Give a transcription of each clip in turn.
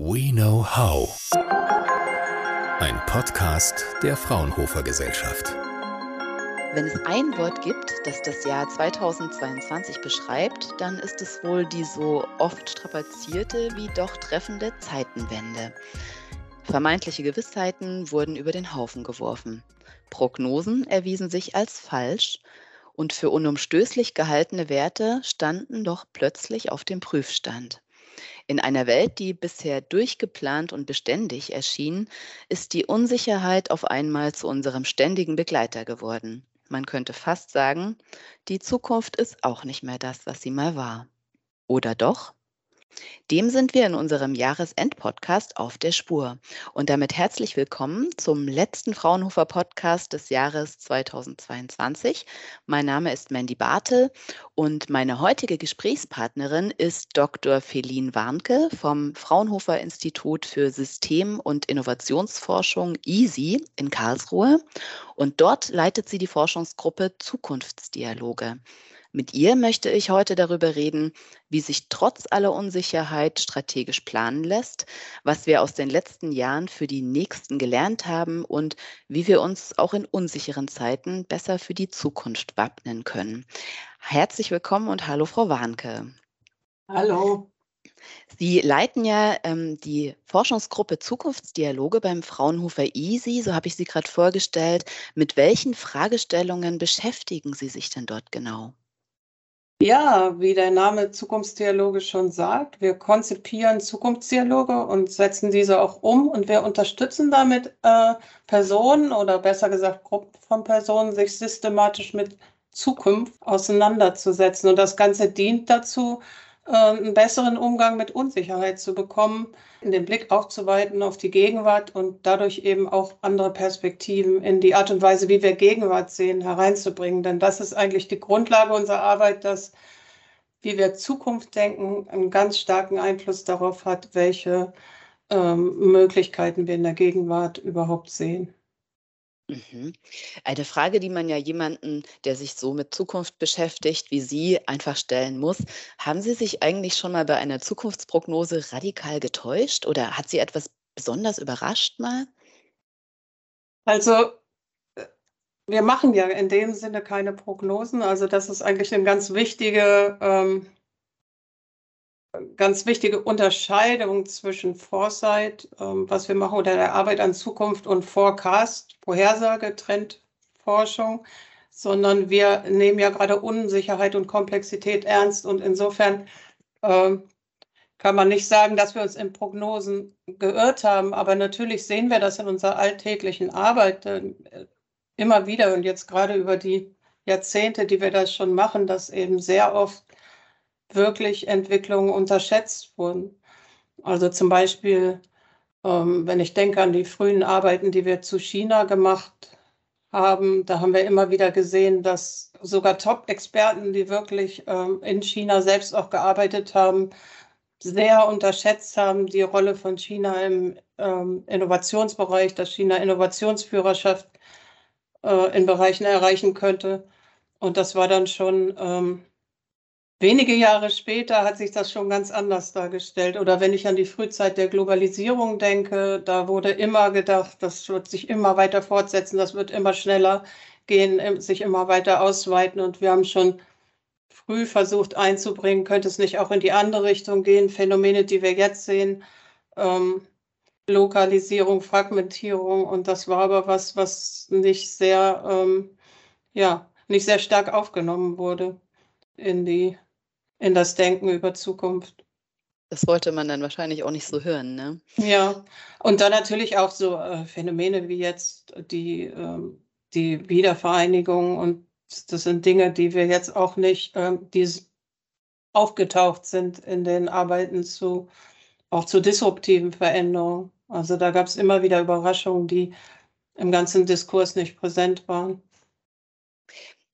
We Know How. Ein Podcast der Fraunhofer Gesellschaft. Wenn es ein Wort gibt, das das Jahr 2022 beschreibt, dann ist es wohl die so oft strapazierte wie doch treffende Zeitenwende. Vermeintliche Gewissheiten wurden über den Haufen geworfen. Prognosen erwiesen sich als falsch und für unumstößlich gehaltene Werte standen doch plötzlich auf dem Prüfstand. In einer Welt, die bisher durchgeplant und beständig erschien, ist die Unsicherheit auf einmal zu unserem ständigen Begleiter geworden. Man könnte fast sagen, die Zukunft ist auch nicht mehr das, was sie mal war. Oder doch? Dem sind wir in unserem Jahresend-Podcast auf der Spur. Und damit herzlich willkommen zum letzten Fraunhofer Podcast des Jahres 2022. Mein Name ist Mandy Bartel und meine heutige Gesprächspartnerin ist Dr. Feline Warnke vom Fraunhofer Institut für System- und Innovationsforschung EASY in Karlsruhe. Und dort leitet sie die Forschungsgruppe Zukunftsdialoge. Mit ihr möchte ich heute darüber reden, wie sich trotz aller Unsicherheit strategisch planen lässt, was wir aus den letzten Jahren für die nächsten gelernt haben und wie wir uns auch in unsicheren Zeiten besser für die Zukunft wappnen können. Herzlich willkommen und hallo, Frau Warnke. Hallo. Sie leiten ja ähm, die Forschungsgruppe Zukunftsdialoge beim Fraunhofer EASY, so habe ich Sie gerade vorgestellt. Mit welchen Fragestellungen beschäftigen Sie sich denn dort genau? Ja, wie der Name Zukunftsdialoge schon sagt, wir konzipieren Zukunftsdialoge und setzen diese auch um und wir unterstützen damit äh, Personen oder besser gesagt Gruppen von Personen, sich systematisch mit Zukunft auseinanderzusetzen. Und das Ganze dient dazu, einen besseren Umgang mit Unsicherheit zu bekommen, den Blick aufzuweiten auf die Gegenwart und dadurch eben auch andere Perspektiven in die Art und Weise, wie wir Gegenwart sehen, hereinzubringen. Denn das ist eigentlich die Grundlage unserer Arbeit, dass wie wir Zukunft denken, einen ganz starken Einfluss darauf hat, welche ähm, Möglichkeiten wir in der Gegenwart überhaupt sehen. Mhm. Eine Frage, die man ja jemanden, der sich so mit Zukunft beschäftigt wie Sie, einfach stellen muss. Haben Sie sich eigentlich schon mal bei einer Zukunftsprognose radikal getäuscht oder hat Sie etwas besonders überrascht mal? Also, äh, wir machen ja in dem Sinne keine Prognosen. Also, das ist eigentlich eine ganz wichtige ähm, ganz wichtige Unterscheidung zwischen Foresight, ähm, was wir machen, oder der Arbeit an Zukunft und Forecast, Vorhersage, Trendforschung, sondern wir nehmen ja gerade Unsicherheit und Komplexität ernst. Und insofern ähm, kann man nicht sagen, dass wir uns in Prognosen geirrt haben, aber natürlich sehen wir das in unserer alltäglichen Arbeit äh, immer wieder und jetzt gerade über die Jahrzehnte, die wir das schon machen, dass eben sehr oft wirklich Entwicklungen unterschätzt wurden. Also zum Beispiel, ähm, wenn ich denke an die frühen Arbeiten, die wir zu China gemacht haben, da haben wir immer wieder gesehen, dass sogar Top-Experten, die wirklich ähm, in China selbst auch gearbeitet haben, sehr unterschätzt haben die Rolle von China im ähm, Innovationsbereich, dass China Innovationsführerschaft äh, in Bereichen erreichen könnte. Und das war dann schon ähm, Wenige Jahre später hat sich das schon ganz anders dargestellt. Oder wenn ich an die Frühzeit der Globalisierung denke, da wurde immer gedacht, das wird sich immer weiter fortsetzen, das wird immer schneller gehen, sich immer weiter ausweiten. Und wir haben schon früh versucht einzubringen, könnte es nicht auch in die andere Richtung gehen. Phänomene, die wir jetzt sehen, ähm, Lokalisierung, Fragmentierung. Und das war aber was, was nicht sehr, ähm, ja, nicht sehr stark aufgenommen wurde in die in das Denken über Zukunft. Das wollte man dann wahrscheinlich auch nicht so hören, ne? Ja, und dann natürlich auch so äh, Phänomene wie jetzt die, ähm, die Wiedervereinigung und das sind Dinge, die wir jetzt auch nicht, ähm, die aufgetaucht sind in den Arbeiten zu, auch zu disruptiven Veränderungen. Also da gab es immer wieder Überraschungen, die im ganzen Diskurs nicht präsent waren.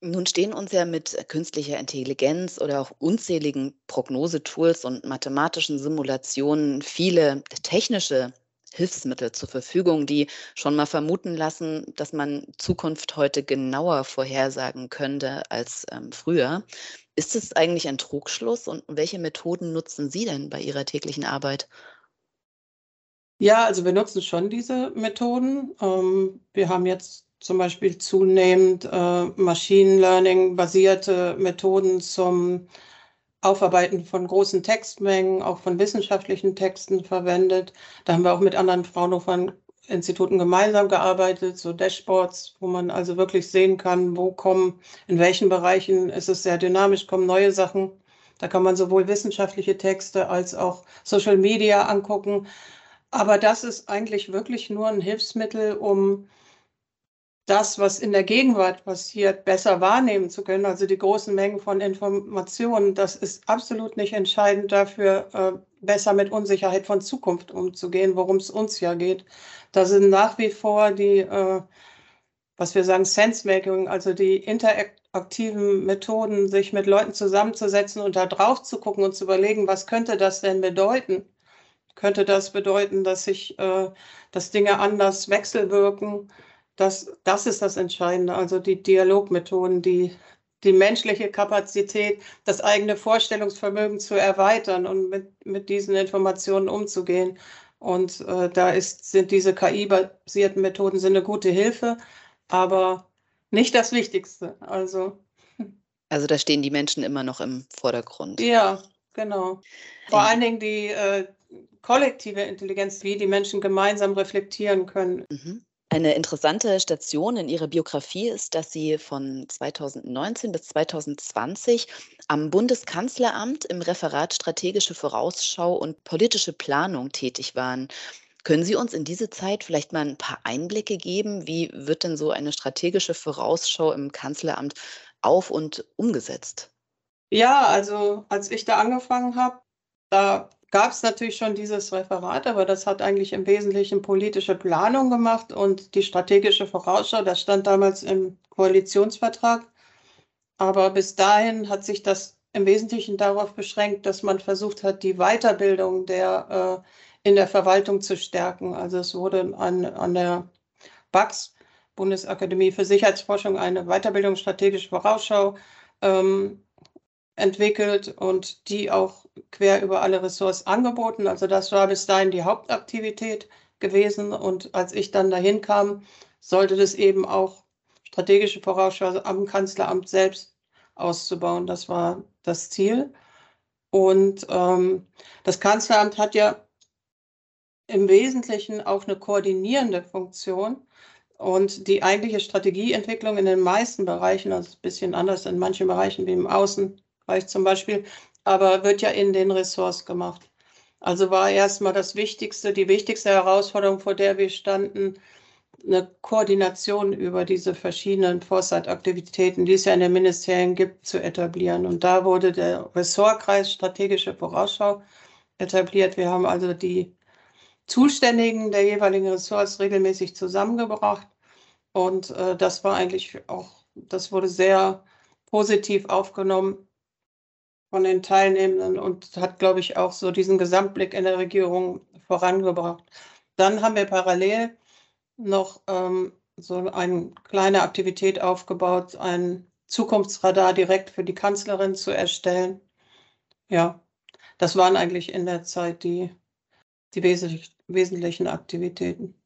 Nun stehen uns ja mit künstlicher Intelligenz oder auch unzähligen Prognosetools und mathematischen Simulationen viele technische Hilfsmittel zur Verfügung, die schon mal vermuten lassen, dass man Zukunft heute genauer vorhersagen könnte als ähm, früher. Ist es eigentlich ein Trugschluss und welche Methoden nutzen Sie denn bei Ihrer täglichen Arbeit? Ja, also wir nutzen schon diese Methoden. Ähm, wir haben jetzt zum Beispiel zunehmend äh, Machine Learning-basierte Methoden zum Aufarbeiten von großen Textmengen, auch von wissenschaftlichen Texten verwendet. Da haben wir auch mit anderen Fraunhofer-Instituten gemeinsam gearbeitet, so Dashboards, wo man also wirklich sehen kann, wo kommen, in welchen Bereichen ist es sehr dynamisch, kommen neue Sachen. Da kann man sowohl wissenschaftliche Texte als auch Social Media angucken. Aber das ist eigentlich wirklich nur ein Hilfsmittel, um das, was in der Gegenwart passiert, besser wahrnehmen zu können. Also die großen Mengen von Informationen, das ist absolut nicht entscheidend dafür, äh, besser mit Unsicherheit von Zukunft umzugehen, worum es uns ja geht. Da sind nach wie vor die, äh, was wir sagen, Sense-Making, also die interaktiven Methoden, sich mit Leuten zusammenzusetzen und da drauf zu gucken und zu überlegen, was könnte das denn bedeuten? Könnte das bedeuten, dass sich, äh, dass Dinge anders wechselwirken? Das, das ist das Entscheidende, also die Dialogmethoden, die, die menschliche Kapazität, das eigene Vorstellungsvermögen zu erweitern und mit, mit diesen Informationen umzugehen. Und äh, da ist, sind diese KI-basierten Methoden sind eine gute Hilfe, aber nicht das Wichtigste. Also, also da stehen die Menschen immer noch im Vordergrund. Ja, genau. Vor allen Dingen die äh, kollektive Intelligenz, wie die Menschen gemeinsam reflektieren können. Mhm. Eine interessante Station in Ihrer Biografie ist, dass Sie von 2019 bis 2020 am Bundeskanzleramt im Referat Strategische Vorausschau und politische Planung tätig waren. Können Sie uns in diese Zeit vielleicht mal ein paar Einblicke geben? Wie wird denn so eine strategische Vorausschau im Kanzleramt auf und umgesetzt? Ja, also als ich da angefangen habe, da gab es natürlich schon dieses Referat, aber das hat eigentlich im Wesentlichen politische Planung gemacht und die strategische Vorausschau, das stand damals im Koalitionsvertrag. Aber bis dahin hat sich das im Wesentlichen darauf beschränkt, dass man versucht hat, die Weiterbildung der, äh, in der Verwaltung zu stärken. Also es wurde an, an der BAX, Bundesakademie für Sicherheitsforschung, eine Weiterbildung strategische Vorausschau ähm, entwickelt und die auch quer über alle Ressorts angeboten. Also das war bis dahin die Hauptaktivität gewesen. Und als ich dann dahin kam, sollte das eben auch strategische Vorausschau am Kanzleramt selbst auszubauen. Das war das Ziel. Und ähm, das Kanzleramt hat ja im Wesentlichen auch eine koordinierende Funktion. Und die eigentliche Strategieentwicklung in den meisten Bereichen, also ein bisschen anders in manchen Bereichen wie im Außen, Bereich zum Beispiel, aber wird ja in den Ressorts gemacht. Also war erstmal das Wichtigste, die wichtigste Herausforderung, vor der wir standen, eine Koordination über diese verschiedenen Foresight-Aktivitäten, die es ja in den Ministerien gibt, zu etablieren. Und da wurde der Ressortkreis Strategische Vorausschau etabliert. Wir haben also die Zuständigen der jeweiligen Ressorts regelmäßig zusammengebracht. Und äh, das war eigentlich auch, das wurde sehr positiv aufgenommen von den Teilnehmenden und hat, glaube ich, auch so diesen Gesamtblick in der Regierung vorangebracht. Dann haben wir parallel noch ähm, so eine kleine Aktivität aufgebaut, ein Zukunftsradar direkt für die Kanzlerin zu erstellen. Ja, das waren eigentlich in der Zeit die, die wesentlich, wesentlichen Aktivitäten.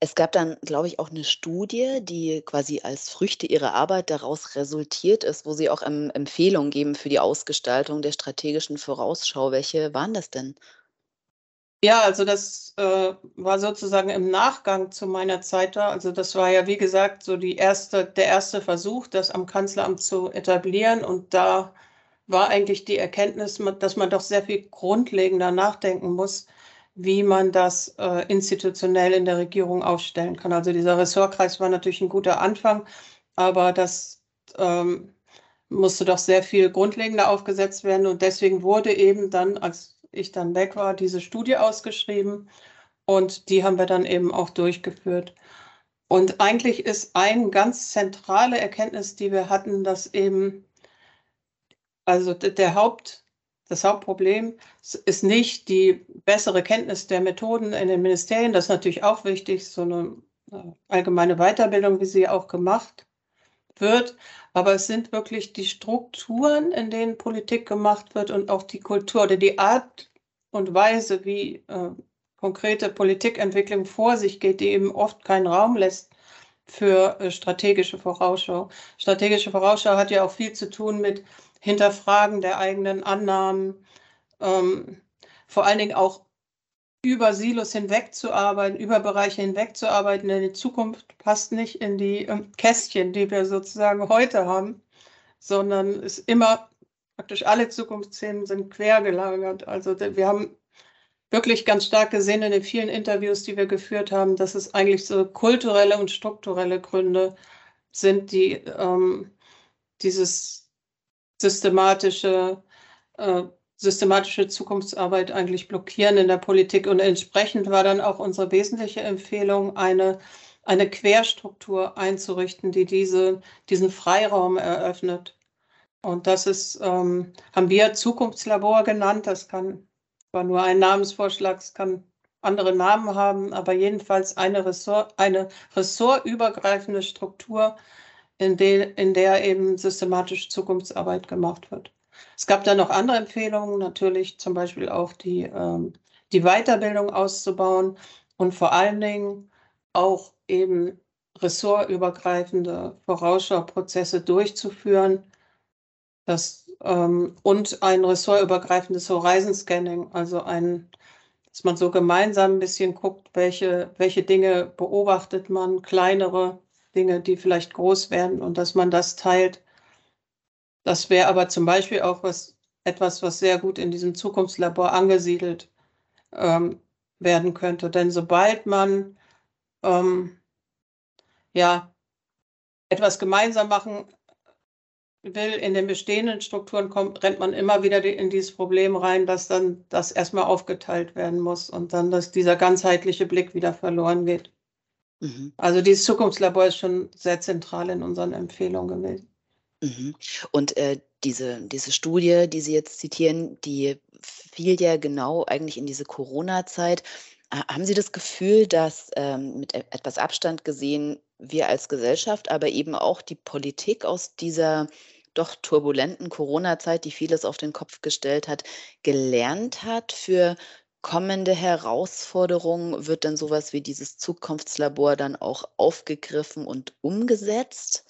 Es gab dann, glaube ich, auch eine Studie, die quasi als Früchte ihrer Arbeit daraus resultiert ist, wo Sie auch Empfehlungen geben für die Ausgestaltung der strategischen Vorausschau. Welche waren das denn? Ja, also das äh, war sozusagen im Nachgang zu meiner Zeit da. Also das war ja, wie gesagt, so die erste, der erste Versuch, das am Kanzleramt zu etablieren. Und da war eigentlich die Erkenntnis, dass man doch sehr viel grundlegender nachdenken muss, wie man das äh, institutionell in der Regierung aufstellen kann. Also dieser Ressortkreis war natürlich ein guter Anfang, aber das ähm, musste doch sehr viel grundlegender aufgesetzt werden. Und deswegen wurde eben dann, als ich dann weg war, diese Studie ausgeschrieben und die haben wir dann eben auch durchgeführt. Und eigentlich ist eine ganz zentrale Erkenntnis, die wir hatten, dass eben, also der Haupt, das Hauptproblem ist nicht die bessere Kenntnis der Methoden in den Ministerien. Das ist natürlich auch wichtig, so eine äh, allgemeine Weiterbildung, wie sie auch gemacht wird. Aber es sind wirklich die Strukturen, in denen Politik gemacht wird und auch die Kultur oder die Art und Weise, wie äh, konkrete Politikentwicklung vor sich geht, die eben oft keinen Raum lässt für äh, strategische Vorausschau. Strategische Vorausschau hat ja auch viel zu tun mit Hinterfragen der eigenen Annahmen, ähm, vor allen Dingen auch über Silos hinwegzuarbeiten, über Bereiche hinwegzuarbeiten, denn die Zukunft passt nicht in die äh, Kästchen, die wir sozusagen heute haben, sondern ist immer praktisch alle Zukunftsthemen sind quer gelagert. Also wir haben wirklich ganz stark gesehen in den vielen Interviews, die wir geführt haben, dass es eigentlich so kulturelle und strukturelle Gründe sind, die ähm, dieses systematische, äh, systematische Zukunftsarbeit eigentlich blockieren in der Politik. Und entsprechend war dann auch unsere wesentliche Empfehlung, eine, eine Querstruktur einzurichten, die diese, diesen Freiraum eröffnet. Und das ist, ähm, haben wir Zukunftslabor genannt. Das kann war nur ein Namensvorschlag, es kann andere Namen haben, aber jedenfalls eine, Ressort, eine ressortübergreifende Struktur, in, de, in der eben systematisch Zukunftsarbeit gemacht wird. Es gab da noch andere Empfehlungen, natürlich zum Beispiel auch die, ähm, die Weiterbildung auszubauen und vor allen Dingen auch eben ressortübergreifende Vorausschauprozesse durchzuführen. Das ähm, und ein ressortübergreifendes Horizon Scanning, also ein, dass man so gemeinsam ein bisschen guckt, welche, welche Dinge beobachtet man, kleinere Dinge, die vielleicht groß werden und dass man das teilt. Das wäre aber zum Beispiel auch was, etwas, was sehr gut in diesem Zukunftslabor angesiedelt ähm, werden könnte. Denn sobald man ähm, ja etwas gemeinsam machen will, in den bestehenden Strukturen kommt, rennt man immer wieder in dieses Problem rein, dass dann das erstmal aufgeteilt werden muss und dann, dass dieser ganzheitliche Blick wieder verloren geht. Mhm. Also dieses Zukunftslabor ist schon sehr zentral in unseren Empfehlungen gewesen. Mhm. Und äh, diese, diese Studie, die Sie jetzt zitieren, die fiel ja genau eigentlich in diese Corona-Zeit. Haben Sie das Gefühl, dass ähm, mit e-, etwas Abstand gesehen wir als Gesellschaft, aber eben auch die Politik aus dieser doch turbulenten Corona-Zeit, die vieles auf den Kopf gestellt hat, gelernt hat für kommende Herausforderungen? Wird dann sowas wie dieses Zukunftslabor dann auch aufgegriffen und umgesetzt?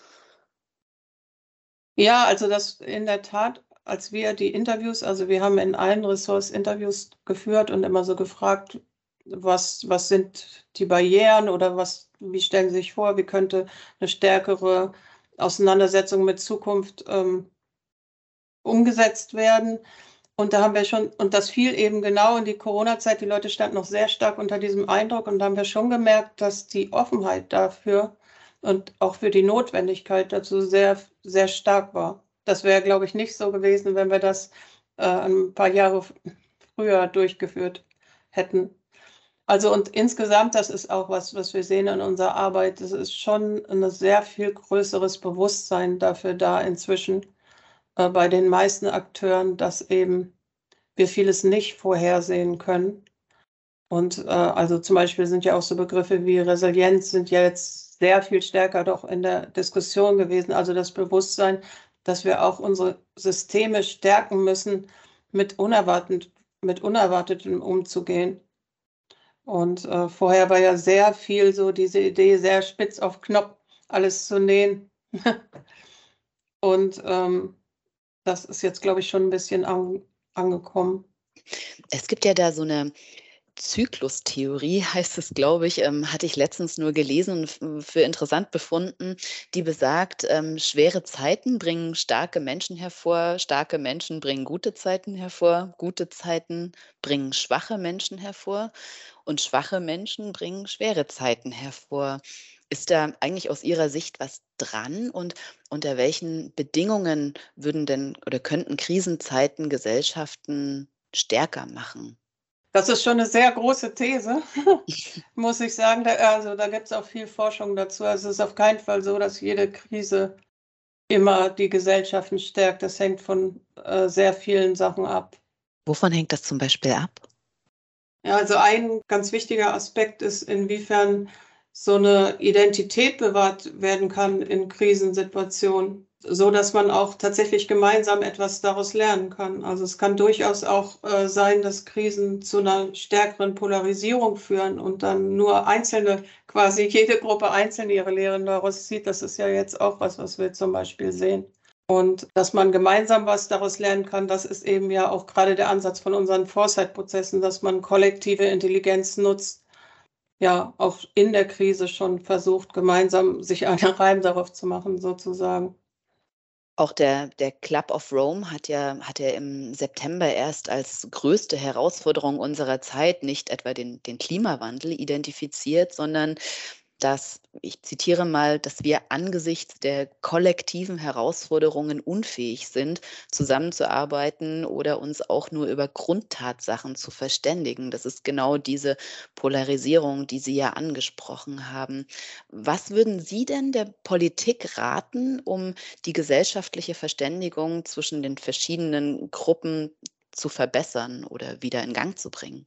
Ja, also das in der Tat, als wir die Interviews, also wir haben in allen Ressorts Interviews geführt und immer so gefragt, was, was sind die Barrieren oder was, wie stellen Sie sich vor, wie könnte eine stärkere Auseinandersetzung mit Zukunft ähm, umgesetzt werden. Und da haben wir schon, und das fiel eben genau in die Corona-Zeit, die Leute standen noch sehr stark unter diesem Eindruck und da haben wir schon gemerkt, dass die Offenheit dafür und auch für die Notwendigkeit dazu sehr, sehr stark war. Das wäre, glaube ich, nicht so gewesen, wenn wir das äh, ein paar Jahre früher durchgeführt hätten. Also und insgesamt, das ist auch was, was wir sehen in unserer Arbeit, das ist schon ein sehr viel größeres Bewusstsein dafür da inzwischen äh, bei den meisten Akteuren, dass eben wir vieles nicht vorhersehen können. Und äh, also zum Beispiel sind ja auch so Begriffe wie Resilienz sind ja jetzt sehr viel stärker doch in der Diskussion gewesen. Also das Bewusstsein, dass wir auch unsere Systeme stärken müssen, mit, unerwartet, mit Unerwartetem umzugehen. Und äh, vorher war ja sehr viel so diese Idee, sehr spitz auf Knopf alles zu nähen. Und ähm, das ist jetzt, glaube ich, schon ein bisschen an, angekommen. Es gibt ja da so eine Zyklustheorie heißt es, glaube ich, ähm, hatte ich letztens nur gelesen und für interessant befunden, die besagt, ähm, schwere Zeiten bringen starke Menschen hervor, starke Menschen bringen gute Zeiten hervor, gute Zeiten bringen schwache Menschen hervor und schwache Menschen bringen schwere Zeiten hervor. Ist da eigentlich aus Ihrer Sicht was dran und unter welchen Bedingungen würden denn oder könnten Krisenzeiten Gesellschaften stärker machen? Das ist schon eine sehr große These, muss ich sagen. Da, also da gibt es auch viel Forschung dazu. Also es ist auf keinen Fall so, dass jede Krise immer die Gesellschaften stärkt. Das hängt von äh, sehr vielen Sachen ab. Wovon hängt das zum Beispiel ab? Ja, also ein ganz wichtiger Aspekt ist, inwiefern so eine Identität bewahrt werden kann in Krisensituationen. so dass man auch tatsächlich gemeinsam etwas daraus lernen kann. Also es kann durchaus auch äh, sein, dass Krisen zu einer stärkeren Polarisierung führen und dann nur einzelne, quasi jede Gruppe einzeln ihre Lehren daraus zieht. Das ist ja jetzt auch was, was wir zum Beispiel sehen. Und dass man gemeinsam was daraus lernen kann, das ist eben ja auch gerade der Ansatz von unseren Foresight-Prozessen, dass man kollektive Intelligenz nutzt, ja, auch in der Krise schon versucht, gemeinsam sich einen Reim darauf zu machen, sozusagen. Auch der, der Club of Rome hat ja, hat ja im September erst als größte Herausforderung unserer Zeit nicht etwa den, den Klimawandel identifiziert, sondern dass, ich zitiere mal, dass wir angesichts der kollektiven Herausforderungen unfähig sind, zusammenzuarbeiten oder uns auch nur über Grundtatsachen zu verständigen. Das ist genau diese Polarisierung, die Sie ja angesprochen haben. Was würden Sie denn der Politik raten, um die gesellschaftliche Verständigung zwischen den verschiedenen Gruppen zu verbessern oder wieder in Gang zu bringen?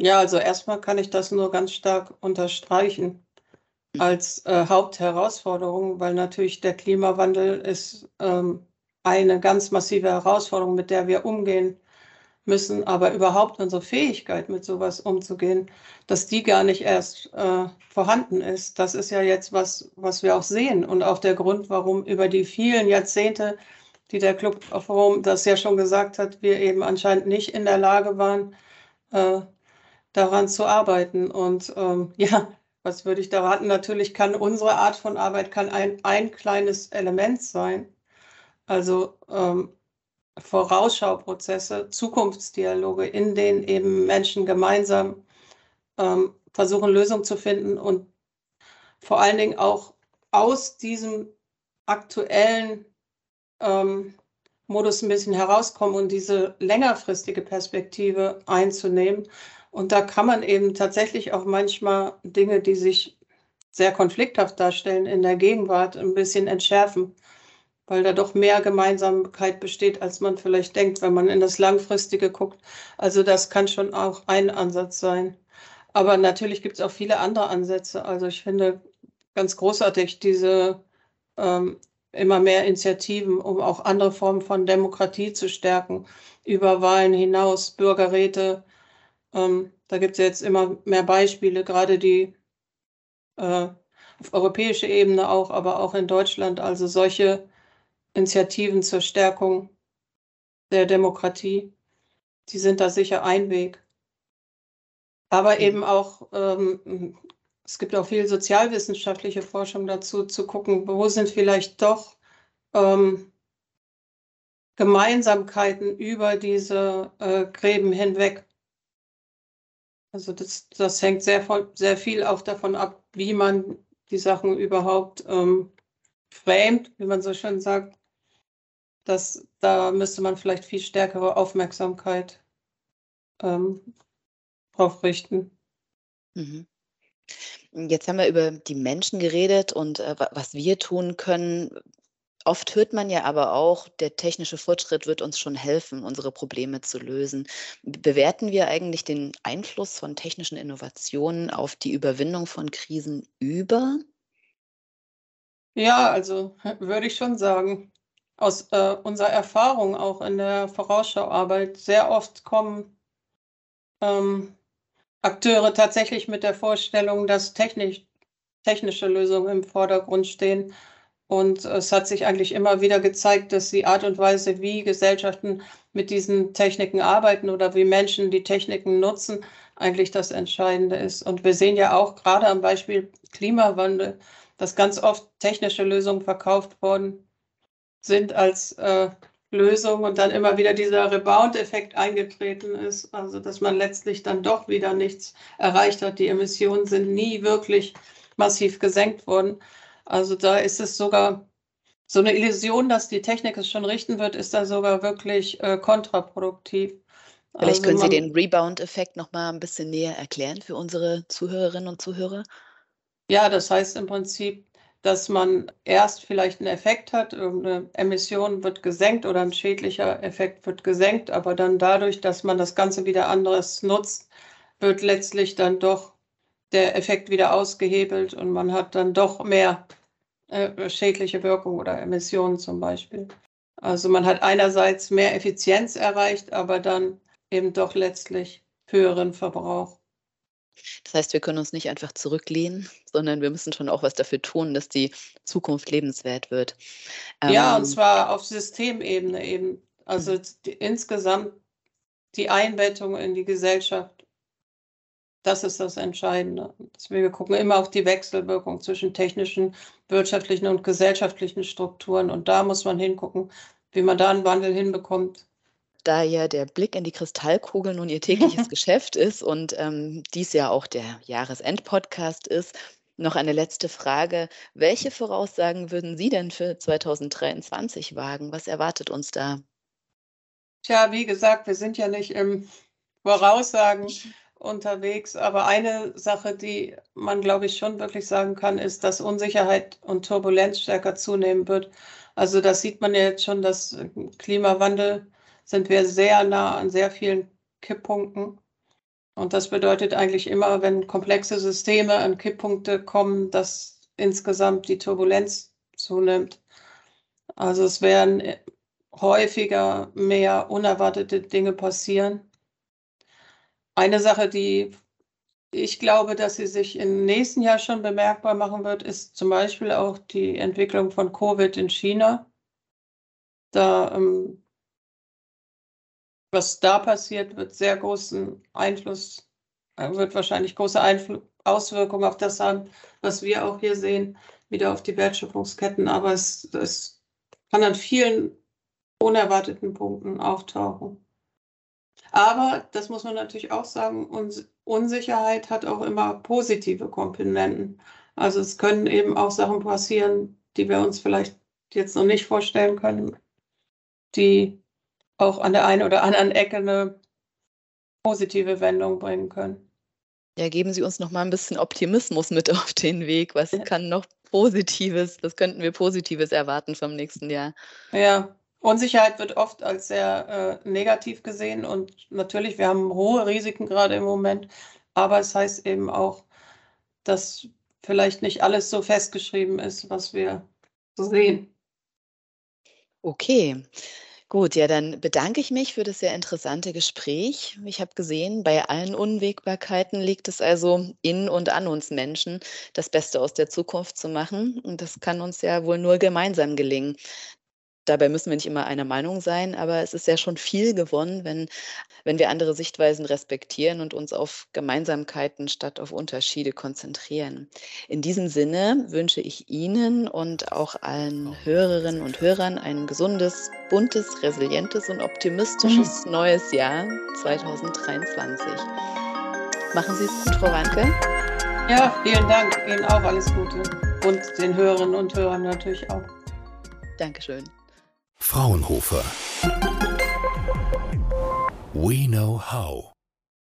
Ja, also erstmal kann ich das nur ganz stark unterstreichen als äh, Hauptherausforderung, weil natürlich der Klimawandel ist ähm, eine ganz massive Herausforderung, mit der wir umgehen müssen, aber überhaupt unsere Fähigkeit, mit sowas umzugehen, dass die gar nicht erst äh, vorhanden ist. Das ist ja jetzt was, was wir auch sehen und auch der Grund, warum über die vielen Jahrzehnte, die der Club of Rome das ja schon gesagt hat, wir eben anscheinend nicht in der Lage waren, äh, daran zu arbeiten. Und ähm, ja, was würde ich da raten? Natürlich kann unsere Art von Arbeit kann ein, ein kleines Element sein. Also ähm, Vorausschauprozesse, Zukunftsdialoge, in denen eben Menschen gemeinsam ähm, versuchen, Lösungen zu finden und vor allen Dingen auch aus diesem aktuellen ähm, Modus ein bisschen herauskommen und diese längerfristige Perspektive einzunehmen und da kann man eben tatsächlich auch manchmal Dinge, die sich sehr konflikthaft darstellen, in der Gegenwart ein bisschen entschärfen, weil da doch mehr Gemeinsamkeit besteht, als man vielleicht denkt, wenn man in das Langfristige guckt. Also das kann schon auch ein Ansatz sein. Aber natürlich gibt es auch viele andere Ansätze. Also ich finde ganz großartig diese ähm, immer mehr Initiativen, um auch andere Formen von Demokratie zu stärken, über Wahlen hinaus, Bürgerräte, ähm, da gibt es jetzt immer mehr Beispiele, gerade die äh, auf europäischer Ebene auch, aber auch in Deutschland. Also solche Initiativen zur Stärkung der Demokratie, die sind da sicher ein Weg. Aber mhm. eben auch, ähm, es gibt auch viel sozialwissenschaftliche Forschung dazu, zu gucken, wo sind vielleicht doch ähm, Gemeinsamkeiten über diese äh, Gräben hinweg. Also das, das hängt sehr, sehr viel auch davon ab, wie man die Sachen überhaupt ähm, framet, wie man so schön sagt. Das, da müsste man vielleicht viel stärkere Aufmerksamkeit ähm, drauf richten. Mhm. Jetzt haben wir über die Menschen geredet und äh, was wir tun können. Oft hört man ja aber auch, der technische Fortschritt wird uns schon helfen, unsere Probleme zu lösen. Bewerten wir eigentlich den Einfluss von technischen Innovationen auf die Überwindung von Krisen über? Ja, also würde ich schon sagen. Aus äh, unserer Erfahrung auch in der Vorausschauarbeit sehr oft kommen ähm, Akteure tatsächlich mit der Vorstellung, dass technisch, technische Lösungen im Vordergrund stehen und es hat sich eigentlich immer wieder gezeigt, dass die Art und Weise, wie Gesellschaften mit diesen Techniken arbeiten oder wie Menschen die Techniken nutzen, eigentlich das Entscheidende ist. Und wir sehen ja auch gerade am Beispiel Klimawandel, dass ganz oft technische Lösungen verkauft worden sind als äh, Lösung und dann immer wieder dieser Rebound-Effekt eingetreten ist, also dass man letztlich dann doch wieder nichts erreicht hat. Die Emissionen sind nie wirklich massiv gesenkt worden. Also da ist es sogar so eine Illusion, dass die Technik es schon richten wird, ist da sogar wirklich äh, kontraproduktiv. Vielleicht also können Sie den Rebound-Effekt noch mal ein bisschen näher erklären für unsere Zuhörerinnen und Zuhörer. Ja, das heißt im Prinzip, dass man erst vielleicht einen Effekt hat, irgendeine Emission wird gesenkt oder ein schädlicher Effekt wird gesenkt, aber dann dadurch, dass man das Ganze wieder anderes nutzt, wird letztlich dann doch der Effekt wieder ausgehebelt und man hat dann doch mehr äh, schädliche Wirkung oder Emissionen zum Beispiel. Also man hat einerseits mehr Effizienz erreicht, aber dann eben doch letztlich höheren Verbrauch. Das heißt, wir können uns nicht einfach zurücklehnen, sondern wir müssen schon auch was dafür tun, dass die Zukunft lebenswert wird. Ja, ähm, und zwar auf Systemebene eben. Also mhm. die, insgesamt die Einbettung in die Gesellschaft, das ist das Entscheidende. Wir gucken immer auf die Wechselwirkung zwischen technischen, wirtschaftlichen und gesellschaftlichen Strukturen. Und da muss man hingucken, wie man da einen Wandel hinbekommt, da ja der Blick in die Kristallkugel nun Ihr tägliches Geschäft ist und ähm, dies ja auch der Jahresend-Podcast ist, noch eine letzte Frage. Welche Voraussagen würden Sie denn für 2023 wagen? Was erwartet uns da? Tja, wie gesagt, wir sind ja nicht im Voraussagen unterwegs, aber eine Sache, die man, glaube ich, schon wirklich sagen kann, ist, dass Unsicherheit und Turbulenz stärker zunehmen wird. Also das sieht man ja jetzt schon, dass Klimawandel sind wir sehr nah an sehr vielen Kipppunkten. Und das bedeutet eigentlich immer, wenn komplexe Systeme an Kipppunkte kommen, dass insgesamt die Turbulenz zunimmt. Also es werden häufiger mehr unerwartete Dinge passieren. Eine Sache, die ich glaube, dass sie sich im nächsten Jahr schon bemerkbar machen wird, ist zum Beispiel auch die Entwicklung von Covid in China. Da ähm, was da passiert, wird sehr großen Einfluss, äh, wird wahrscheinlich große Einfl Auswirkungen auf das haben, was wir auch hier sehen, wieder auf die Wertschöpfungsketten. Aber es, es kann an vielen unerwarteten Punkten auftauchen. Aber das muss man natürlich auch sagen, Unsicherheit hat auch immer positive Komponenten. Also es können eben auch Sachen passieren, die wir uns vielleicht jetzt noch nicht vorstellen können, die auch an der einen oder anderen Ecke eine positive Wendung bringen können. Ja, geben Sie uns noch mal ein bisschen Optimismus mit auf den Weg. Was kann noch Positives, was könnten wir Positives erwarten vom nächsten Jahr? Ja, Unsicherheit wird oft als sehr äh, negativ gesehen und natürlich, wir haben hohe Risiken gerade im Moment, aber es heißt eben auch, dass vielleicht nicht alles so festgeschrieben ist, was wir so sehen. Okay. Gut, ja, dann bedanke ich mich für das sehr interessante Gespräch. Ich habe gesehen, bei allen Unwägbarkeiten liegt es also in und an uns Menschen, das Beste aus der Zukunft zu machen. Und das kann uns ja wohl nur gemeinsam gelingen. Dabei müssen wir nicht immer einer Meinung sein, aber es ist ja schon viel gewonnen, wenn, wenn wir andere Sichtweisen respektieren und uns auf Gemeinsamkeiten statt auf Unterschiede konzentrieren. In diesem Sinne wünsche ich Ihnen und auch allen Hörerinnen und Hörern ein gesundes, buntes, resilientes und optimistisches mhm. neues Jahr 2023. Machen Sie es gut, Frau Wanke. Ja, vielen Dank. Ihnen auch alles Gute. Und den Hörerinnen und Hörern natürlich auch. Dankeschön. Fraunhofer. We know how.